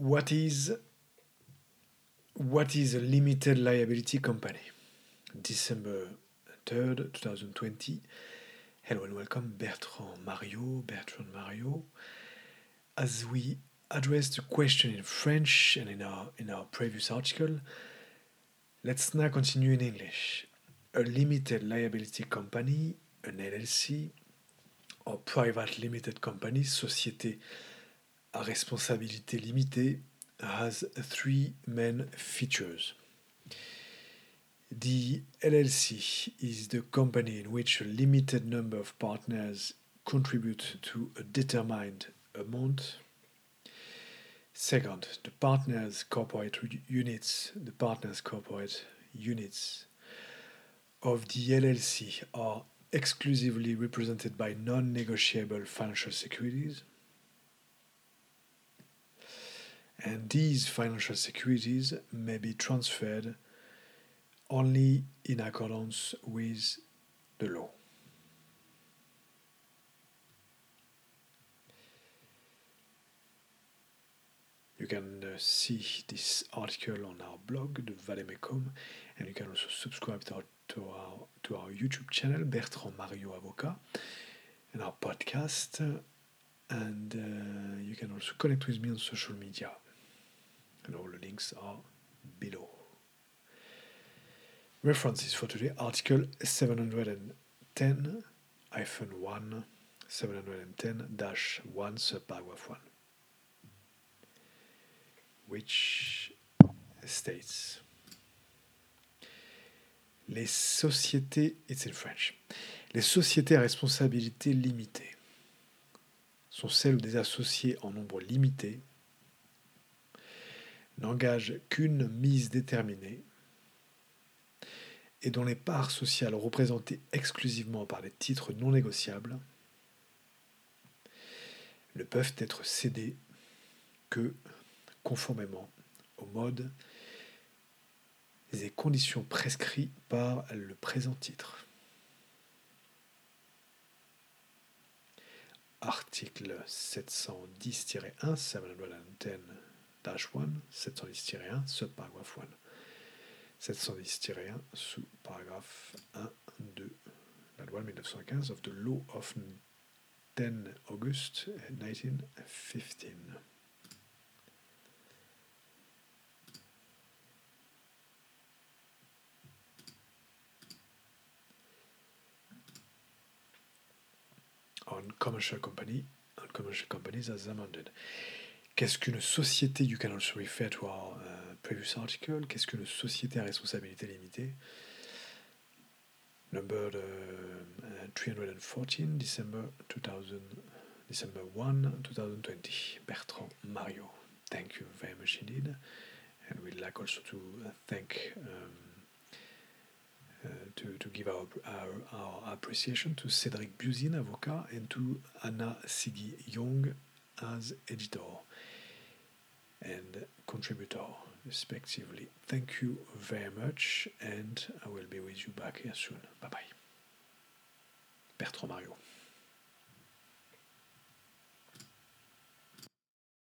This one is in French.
what is what is a limited liability company? December 3rd, 2020. Hello and welcome, Bertrand Mario, Bertrand Mario. As we addressed the question in French and in our in our previous article, let's now continue in English. A limited liability company, an LLC, or private limited company, société à responsabilité limitée, has three main features. The LLC is the company in which a limited number of partners contribute to a determined amount. Second, the partners' corporate units, the partners' corporate units of the LLC are exclusively represented by non negotiable financial securities. And these financial securities may be transferred only in accordance with the law. You can uh, see this article on our blog, the Valemecum, and you can also subscribe to our, to our, to our YouTube channel, Bertrand Mario Avocat, and our podcast. And uh, you can also connect with me on social media. All the links are below. References for today article 710 1 710 1 subparagraph 1 which states les sociétés, it's in French, les sociétés à responsabilité limitée sont celles où des associés en nombre limité n'engagent qu'une mise déterminée et dont les parts sociales représentées exclusivement par des titres non négociables ne peuvent être cédées que conformément au mode et conditions prescrits par le présent titre. Article 710-1, 710-1, 710-1, subparagraphe 1. 710-1 sous paragraphe 1 de la loi 1915 of the Law of 10 August 1915. on commercial company, on commercial companies as amended. Qu'est-ce qu'une société You can also refer to our uh, previous article. Qu'est-ce qu'une société à responsabilité limitée? Number uh, 314, December 2000, December 1, 2020. Bertrand Mario. Thank you very much indeed. And we'd like also to thank um, uh, to, to give our, our, our, appreciation to Cédric Buzin, avocat, and to Anna Sigi Young as editor and contributor, respectively. Thank you very much, and I will be with you back here soon. Bye bye. Bertrand Mario.